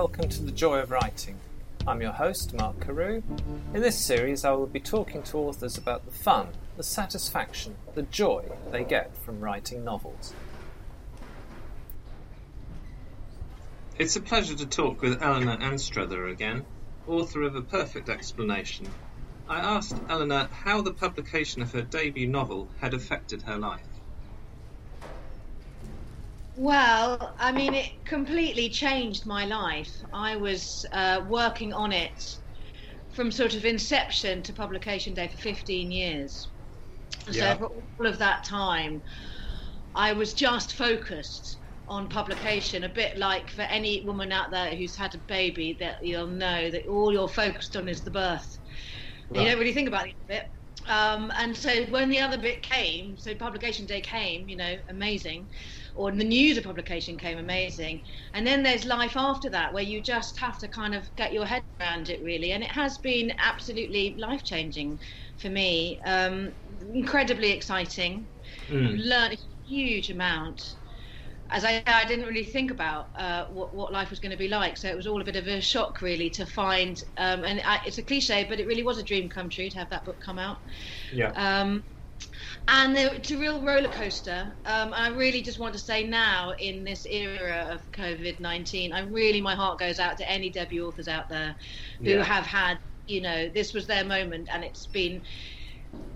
Welcome to The Joy of Writing. I'm your host, Mark Carew. In this series, I will be talking to authors about the fun, the satisfaction, the joy they get from writing novels. It's a pleasure to talk with Eleanor Anstruther again, author of A Perfect Explanation. I asked Eleanor how the publication of her debut novel had affected her life. Well, I mean, it completely changed my life. I was uh, working on it from sort of inception to publication day for 15 years. Yeah. So, for all of that time, I was just focused on publication, a bit like for any woman out there who's had a baby, that you'll know that all you're focused on is the birth. You Right. don't really think about the other bit. Um, and so when the other bit came, so publication day came, you know, amazing, or the news of publication came, amazing. And then there's life after that where you just have to kind of get your head around it, really. And it has been absolutely life changing for me. Um, incredibly exciting. Mm. Learned a huge amount. As I I didn't really think about uh, what, what life was going to be like, so it was all a bit of a shock, really, to find. Um, and I, it's a cliche, but it really was a dream come true to have that book come out. Yeah. Um, and it's a real roller coaster. Um, I really just want to say now, in this era of COVID 19, I really, my heart goes out to any debut authors out there who Yeah. have had, you know, this was their moment and it's been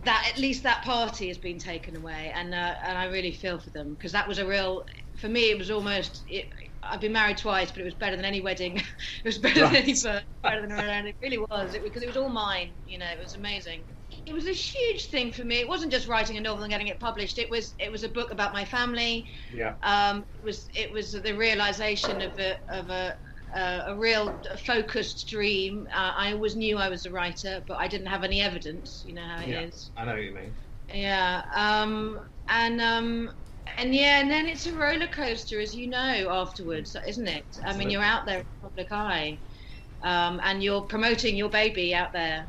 that at least that party has been taken away. And, uh, and I really feel for them because that was a real, for me, it was almost, it, I've been married twice, but it was better than any wedding. it was better than any Right. birth, better than around. It really was. It because it was all mine. You know, it was amazing. It was a huge thing for me. It wasn't just writing a novel and getting it published. It was it was a book about my family. Yeah. Um, it was it was the realization of a of a uh, a real focused dream. Uh, I always knew I was a writer, but I didn't have any evidence. You know how it is. Yeah. I know what you mean. Yeah. Um, and um, and yeah, and then it's a roller coaster, as you know, afterwards, isn't it? I mean, you're out there in the public eye, um, and you're promoting your baby out there.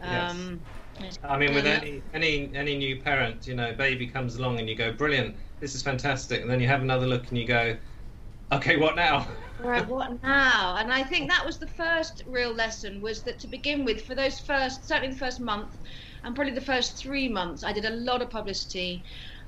Um, I mean, with any any any new parent, you know, baby comes along and you go, brilliant, this is fantastic, and then you have another look and you go, okay, what now? Right, what now? And I think that was the first real lesson was that to begin with, for those first, certainly the first month, and probably the first three months, I did a lot of publicity.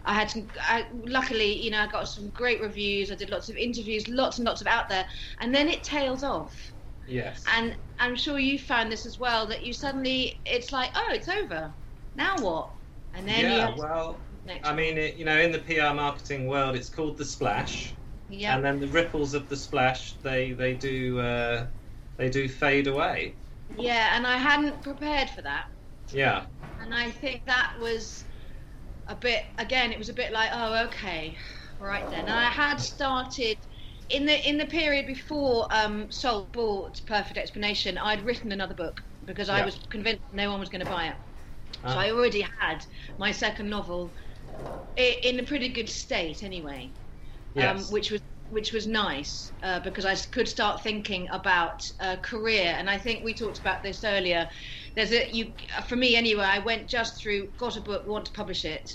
I had some, I, luckily, you know, I got some great reviews. I did lots of interviews, lots and lots of out there, and then it tails off. Yes. And I'm sure you found this as well that you suddenly, it's like, oh, it's over. Now what? And then yeah. Well, next. I mean, it, you know, in the PR marketing world, it's called the splash. yeah. and then the ripples of the splash they they do uh, they do fade away yeah, and I hadn't prepared for that. yeah And I think that was a bit again it was a bit like oh okay right then and I had started in the in the period before um, Salt bought Perfect Explanation I'd written another book because I was convinced no one was going to buy it so Ah. I already had my second novel in a pretty good state anyway um, which was which was nice uh, because I could start thinking about uh, career. And I think we talked about this earlier. There's a you for me anyway. I went just through, got a book, want to publish it,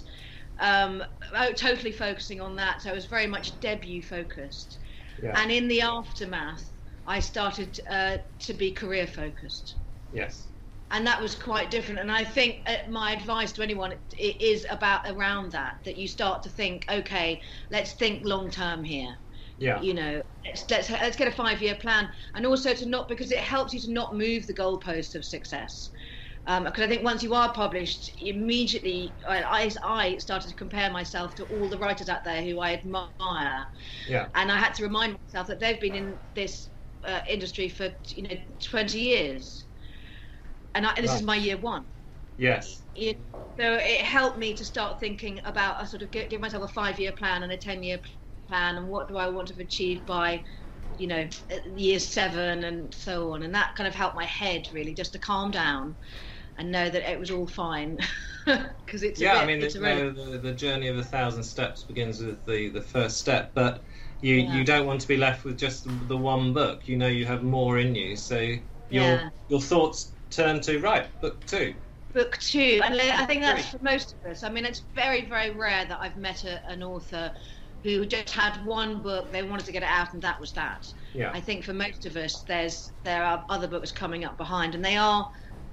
um, oh, totally focusing on that. So I was very much debut focused. Yeah. And in the aftermath, I started uh, to be career focused. Yes. And that was quite different. And i think uh, my advice to anyone i- is about around that that you start to think okay let's think long term here. Yeah. You know let's let's, let's get a five year plan. And also to not because it helps you to not move the goalpost of success because I think once you are published, immediately I, I, started to compare myself to all the writers out there who I admire, yeah. And I had to remind myself that they've been in this uh, industry for you know 20 years, and I, this is my year one. yes. So it helped me to start thinking about a sort of give, give myself a five year plan and a 10 year plan and what do I want to achieve by you know year seven and so on. And that kind of helped my head really just to calm down and know that it was all fine because it's a yeah bit, i mean it's the, really, the, the journey of a thousand steps begins with the the first step but you Yeah. you don't want to be left with just the, the one book you know you have more in you so your Yeah. your thoughts turn to right book two book two and I think that's for most of us I mean it's very very rare that I've met a, an author who just had one book, they wanted to get it out, and that was that. Yeah. I think for most of us, there's there are other books coming up behind, and they are.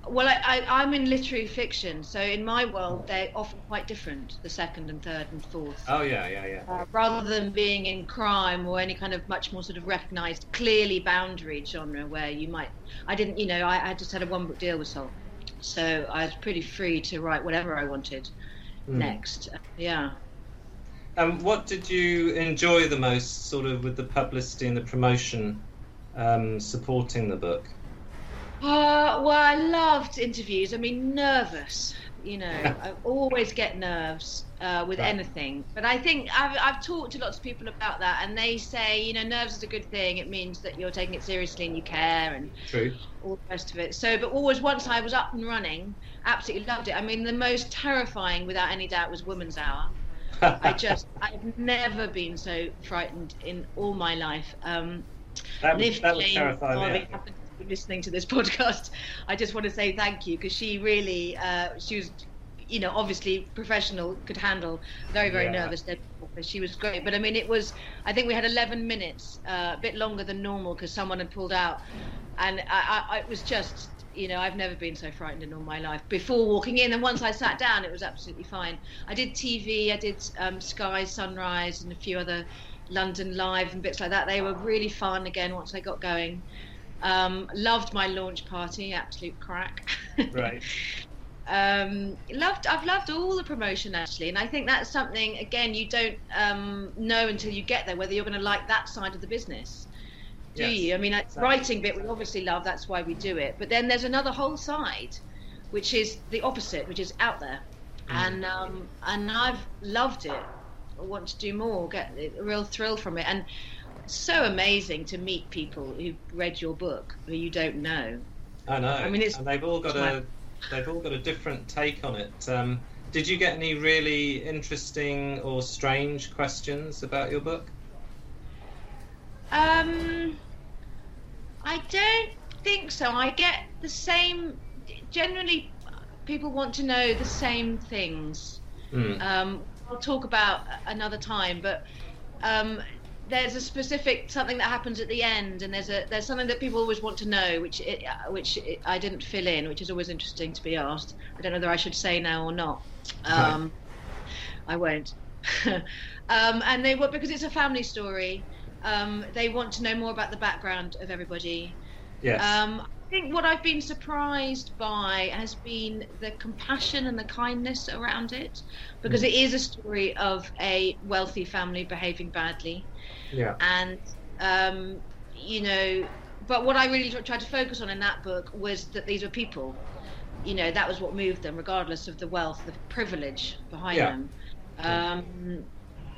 Well, I, I, I'm in literary fiction, so in my world, they're often quite different. The second and third and fourth Oh yeah, yeah, yeah. uh, rather than being in crime or any kind of much more sort of recognised, clearly boundaried genre where you might. I didn't, you know, I, I just had a one book deal with Salt, so I was pretty free to write whatever I wanted Hmm. next. Uh, yeah. Um, what did you enjoy the most, sort of, with the publicity and the promotion um, supporting the book? Uh, well, I loved interviews. I mean, nervous. You know, I always get nerves uh, with Right. anything. But I think I've, I've talked to lots of people about that, and they say, you know, nerves is a good thing. It means that you're taking it seriously and you care, and True. all the rest of it. So, but always once I was up and running, absolutely loved it. I mean, the most terrifying, without any doubt, was Woman's Hour. I just, I've never been so frightened in all my life. Um, that, if that would Jane terrify Garvey me. happens to be listening to this podcast, I just want to say thank you because she really, uh, she was, you know, obviously professional, could handle very, very Yeah. nervous. She was great, but I mean, it was. I think we had 11 minutes, uh, a bit longer than normal because someone had pulled out, and I, I, it was just. You know, I've never been so frightened in all my life before walking in, and once I sat down, it was absolutely fine. I did TV, I did um, Sky Sunrise, and a few other London Live and bits like that. They were really fun again once I got going. Um, loved my launch party, absolute crack. Right. um, loved, I've loved all the promotion actually, and I think that's something again you don't um, know until you get there whether you're going to like that side of the business. Do Yes, you? I mean, exactly. writing bit we obviously love. That's why we do it. But then there's another whole side, which is the opposite, which is out there, and um, and I've loved it. I want to do more, get a real thrill from it, and so amazing to meet people who've read your book who you don't know. I know. I mean, it's- and they've all got a they've all got a different take on it. Um, did you get any really interesting or strange questions about your book? Um, I don't think so. I get the same. Generally, people want to know the same things. Hmm. Um, I'll talk about another time, but um, there's a specific something that happens at the end, and there's a there's something that people always want to know, which it, uh, which it, I didn't fill in, which is always interesting to be asked. I don't know whether I should say now or not. Um, I won't. um, and they were because it's a family story. Um, they want to know more about the background of everybody. Yes. Um, I think what I've been surprised by has been the compassion and the kindness around it, because Mm. it is a story of a wealthy family behaving badly, yeah. and um, you know. But what I really tried to focus on in that book was that these were people. You know, that was what moved them, regardless of the wealth, the privilege behind Yeah. them. Um,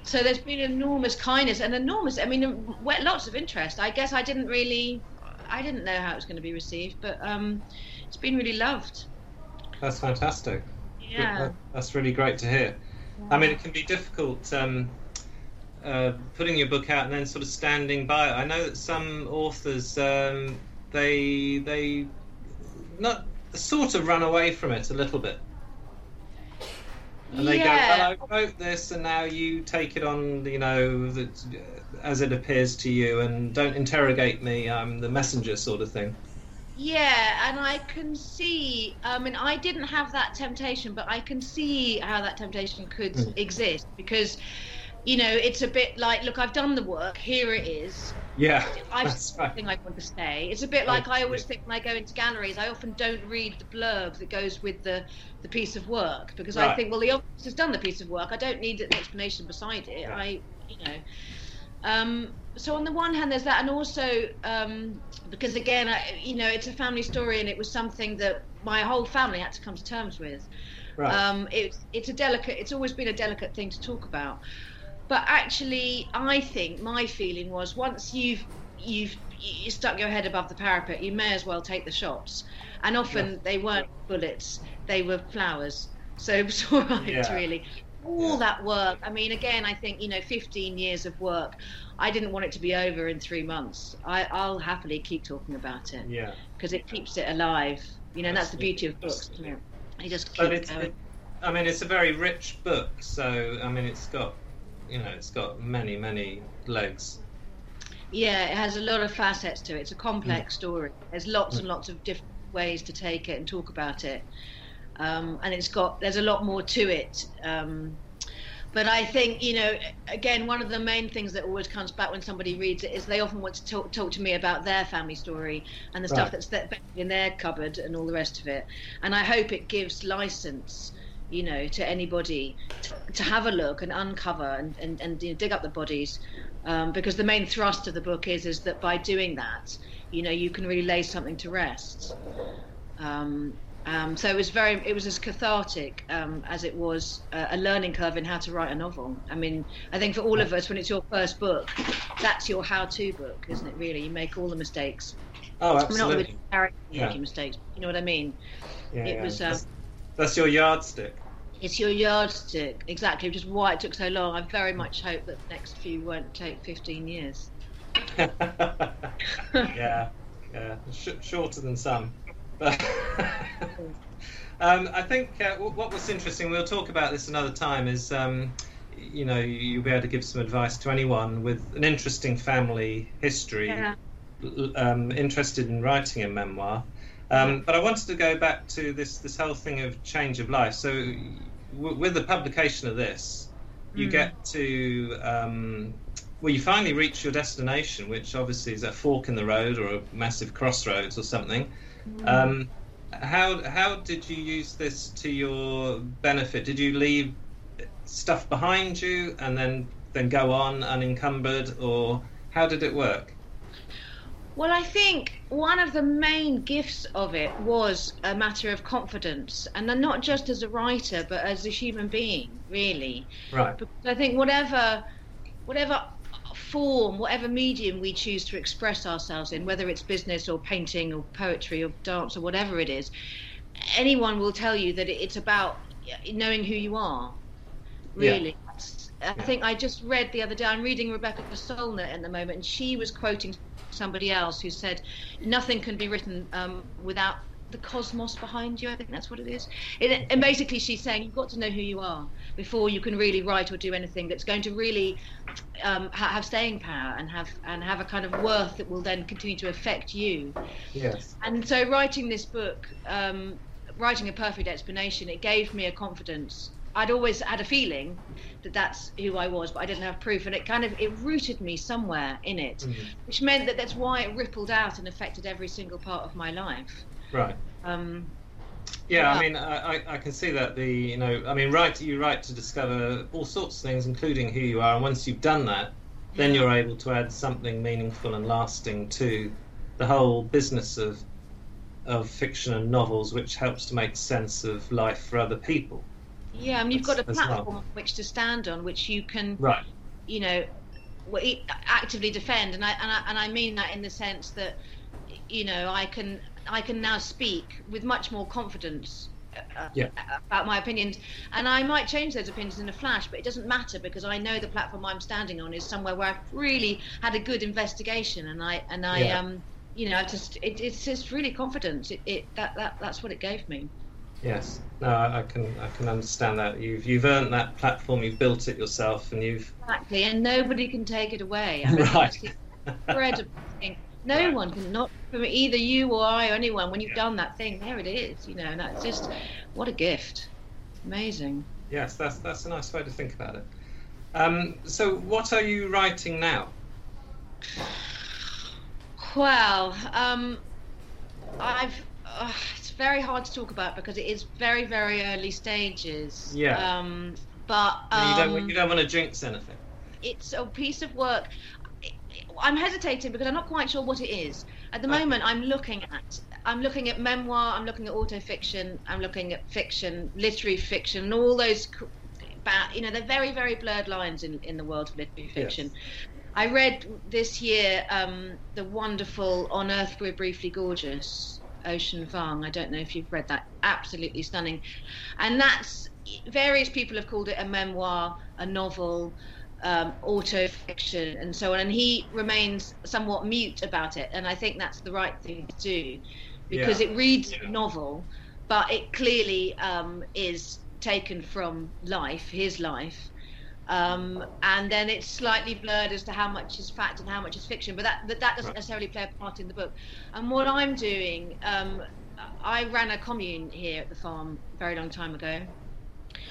so there's been enormous kindness and enormous. I mean, lots of interest. I guess I didn't really, I didn't know how it was going to be received, but um, it's been really loved. That's fantastic. Yeah. That's really great to hear. I mean, it can be difficult um, uh, putting your book out and then sort of standing by it. I know that some authors um, they they not sort of run away from it a little bit, and they yeah. go, "Well, I wrote this, and now you take it on, you know, that, uh, as it appears to you, and don't interrogate me. I'm the messenger, sort of thing." Yeah, and I can see. I mean, I didn't have that temptation, but I can see how that temptation could Mm. exist because, you know, it's a bit like, look, I've done the work. Here it is. Yeah, I've right. I want to say. It's a bit like I always think when I go into galleries, I often don't read the blurb that goes with the, the piece of work because I think, well, the artist has done the piece of work. I don't need an explanation beside it. Yeah. I, you know. Um, so on the one hand, there's that, and also um, because again, I, you know, it's a family story, and it was something that my whole family had to come to terms with. Right. Um, it's it's a delicate. It's always been a delicate thing to talk about. But actually, I think my feeling was once you've you've you stuck your head above the parapet, you may as well take the shots. And often Yeah. they weren't bullets; they were flowers. So it was all right, Yeah. really. All Yeah. that work. I mean, again, I think you know, 15 years of work. I didn't want it to be over in three months. I, I'll happily keep talking about it yeah. because it keeps it alive. You know, and that's the beauty of books. You know, just keep But it's, it, I mean, it's a very rich book. So, I mean, it's got you know, it's got many, many legs. Yeah, it has a lot of facets to it. It's a complex mm. story. There's lots mm. and lots of different ways to take it and talk about it, um, and it's got there's a lot more to it. Um, but I think you know, again, one of the main things that always comes back when somebody reads it is they often want to talk, talk to me about their family story and the right. stuff that's in their cupboard and all the rest of it. And I hope it gives license you know, to anybody to, to, have a look and uncover and, and, and you know, dig up the bodies um, because the main thrust of the book is is that by doing that, you know, you can really lay something to rest. Um, um, so it was very, it was as cathartic um, as it was a learning curve in how to write a novel. I mean, I think for all of us, when it's your first book, that's your how-to book, isn't it? Really, you make all the mistakes. Oh, absolutely. I mean, not yeah. making mistakes. You know what I mean? Yeah, it yeah. was. That's, your yardstick. It's your yardstick, exactly, which is why it took so long. I very much hope that the next few won't take 15 years. yeah, yeah, Sh- shorter than some. um, I think uh, what was interesting, we'll talk about this another time, is um, you know, you'll be able to give some advice to anyone with an interesting family history, yeah. um, interested in writing a memoir. Um, but I wanted to go back to this this whole thing of change of life. So, w- with the publication of this, you mm. get to um, well, you finally reach your destination, which obviously is a fork in the road or a massive crossroads or something. Mm. Um, how how did you use this to your benefit? Did you leave stuff behind you and then then go on unencumbered, or how did it work? Well, I think one of the main gifts of it was a matter of confidence, and not just as a writer, but as a human being, really. Right. Because I think whatever, whatever form, whatever medium we choose to express ourselves in, whether it's business or painting or poetry or dance or whatever it is, anyone will tell you that it's about knowing who you are. Really. Yeah. I think I just read the other day. I'm reading Rebecca Solnit at the moment, and she was quoting somebody else who said, "Nothing can be written um, without the cosmos behind you." I think that's what it is. It, and basically, she's saying you've got to know who you are before you can really write or do anything that's going to really um, ha- have staying power and have and have a kind of worth that will then continue to affect you. Yes. And so, writing this book, um, writing a perfect explanation, it gave me a confidence I'd always had a feeling that that's who I was, but I didn't have proof, and it kind of it rooted me somewhere in it, mm-hmm. which meant that that's why it rippled out and affected every single part of my life. Right. Um, yeah, I mean, I, I can see that the you know, I mean, right, you write to discover all sorts of things, including who you are, and once you've done that, then you're able to add something meaningful and lasting to the whole business of of fiction and novels, which helps to make sense of life for other people. Yeah, I mean, you've got a platform well. on which to stand on, which you can, right. you know, actively defend, and I, and I and I mean that in the sense that, you know, I can I can now speak with much more confidence uh, yeah. about my opinions, and I might change those opinions in a flash, but it doesn't matter because I know the platform I'm standing on is somewhere where I've really had a good investigation, and I and I yeah. um you know just it, it's just really confidence. It, it that that that's what it gave me. Yes, no, I, can I can understand that. You've you've earned that platform. You've built it yourself, and you've exactly, and nobody can take it away. I mean, right. incredible thing. No right. one can not from either you or I or anyone. When you've yeah. done that thing, there it is. You know, and that's just what a gift. Amazing. Yes, that's that's a nice way to think about it. Um, so, what are you writing now? Well, um, very hard to talk about because it is very, very early stages. Yeah. Um, but um, you don't you don't want to jinx anything. It's a piece of work. I'm hesitating because I'm not quite sure what it is. At the okay. moment, I'm looking at I'm looking at memoir, I'm looking at autofiction, I'm looking at fiction, literary fiction, and all those. About, you know, they're very, very blurred lines in, in the world of literary fiction. Yes. I read this year um, the wonderful On Earth We're Briefly Gorgeous Ocean Vuong. I don't know if you've read that. Absolutely stunning. And that's various people have called it a memoir, a novel, um, auto fiction, and so on. And he remains somewhat mute about it. And I think that's the right thing to do because yeah. it reads yeah. novel, but it clearly um, is taken from life, his life. Um, and then it's slightly blurred as to how much is fact and how much is fiction, but that that, that doesn't Right. necessarily play a part in the book. And what I'm doing, um, I ran a commune here at the farm a very long time ago,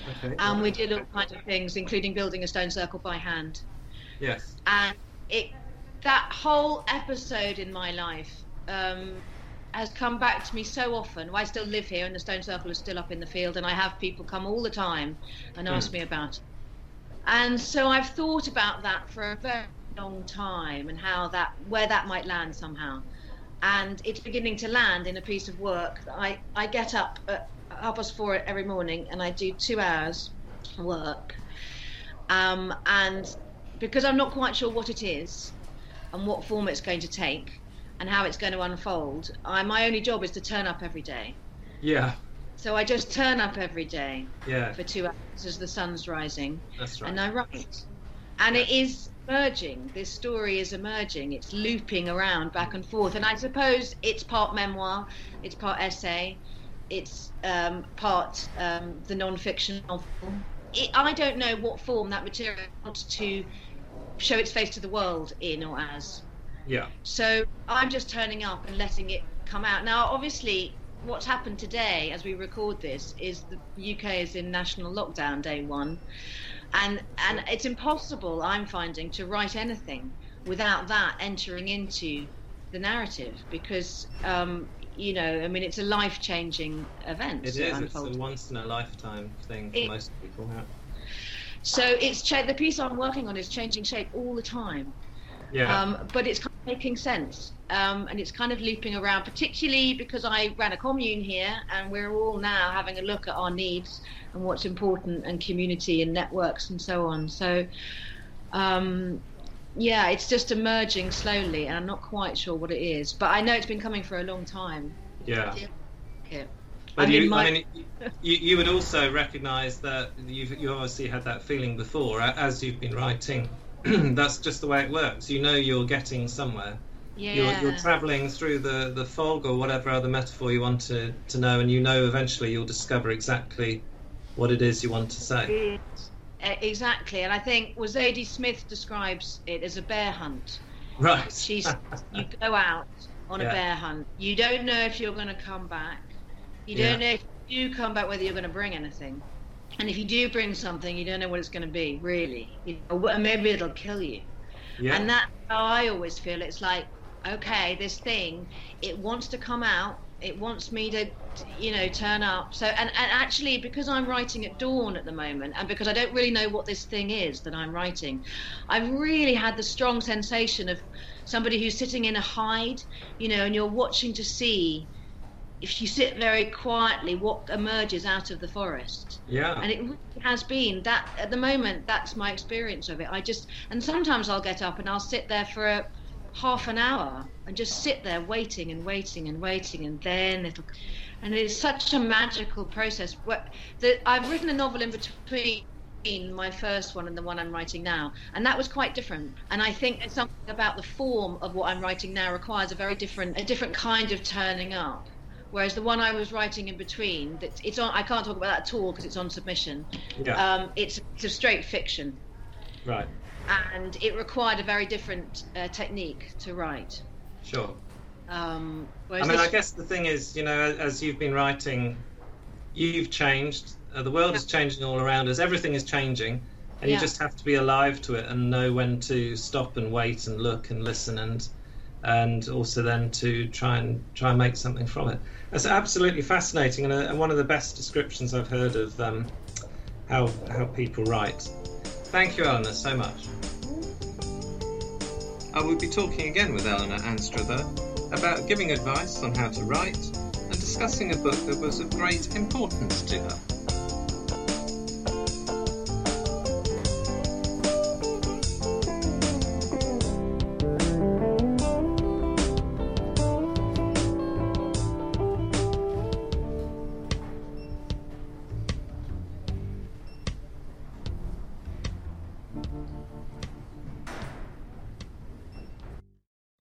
Okay. and we did all kinds of things, including building a stone circle by hand. Yes. and it that whole episode in my life um, has come back to me so often. I still live here, and the stone circle is still up in the field, and I have people come all the time and ask Mm. me about it. And so I've thought about that for a very long time, and how that where that might land somehow. And it's beginning to land in a piece of work. that I I get up at half past four every morning, and I do two hours work. Um, and because I'm not quite sure what it is and what form it's going to take and how it's going to unfold, I, my only job is to turn up every day. Yeah. So I just turn up every day Yeah. for two hours as the sun's rising That's right. and I write. And it is emerging. This story is emerging. It's looping around back and forth. And I suppose it's part memoir, it's part essay, it's um, part um, the non-fiction novel. It, I don't know what form that material wants to show its face to the world in or as. Yeah. So I'm just turning up and letting it come out. Now, obviously, what's happened today as we record this is the UK is in national lockdown day one, and and it's impossible. I'm finding to write anything without that entering into the narrative because. Um, you know, I mean, it's a life-changing event. It is. It's a once in a lifetime thing for It- most people. Yeah. So it's cha- the piece I'm working on is changing shape all the time. Yeah. Um, but it's making sense. Um, and it's kind of looping around, particularly because I ran a commune here and we're all now having a look at our needs and what's important and community and networks and so on. So, um, yeah, it's just emerging slowly and I'm not quite sure what it is. But I know it's been coming for a long time. yeah. Yeah. But I you, my- I mean, you, you would also recognise that you've you obviously had that feeling before as you've been writing. That's just the way it works. You know you're getting somewhere. Yeah. You're, you're travelling through the, the fog or whatever other metaphor you want to, to know, and you know eventually you'll discover exactly what it is you want to say. Exactly, and I think well, Zadie Smith describes it as a bear hunt. Right. She's you go out on Yeah. a bear hunt. You don't know if you're going to come back. You don't know if you come back whether you're going to bring anything. And if you do bring something, you don't know what it's going to be. Really, you know, maybe it'll kill you. yeah. And that's how I always feel. It's like, okay, this thing, it wants to come out. It wants me to, you know, turn up. So, and, and actually, because I'm writing at dawn at the moment, and because I don't really know what this thing is that I'm writing, I've really had the strong sensation of somebody who's sitting in a hide, you know, and you're watching to see if you sit very quietly what emerges out of the forest. Yeah. and it has been. That at the moment that's my experience of it. I just and sometimes i'll get up and i'll sit there for a half an hour and just sit there waiting and waiting and waiting and then it'll and it's such a magical process. Where- that i've written a novel in between my first one and the one i'm writing now and that was quite different. And i think something about the form of what i'm writing now requires a very different a different kind of turning up Whereas the one I was writing in between, that it's on. I can't talk about that at all because it's on submission. yeah. Um, it's, it's a straight fiction, right. and it required a very different uh, technique to write. Sure. Um, I mean, this, I guess the thing is, you know, as you've been writing, you've changed. Uh, the world is changing all around us. Everything is changing, and you just have to be alive to it and know when to stop and wait and look and listen and and also then to try and try and make something from it. That's absolutely fascinating and, uh, and one of the best descriptions I've heard of um, how how people write. Thank you, Eleanor, so much. I will be talking again with Eleanor Anstruther about giving advice on how to write and discussing a book that was of great importance to her.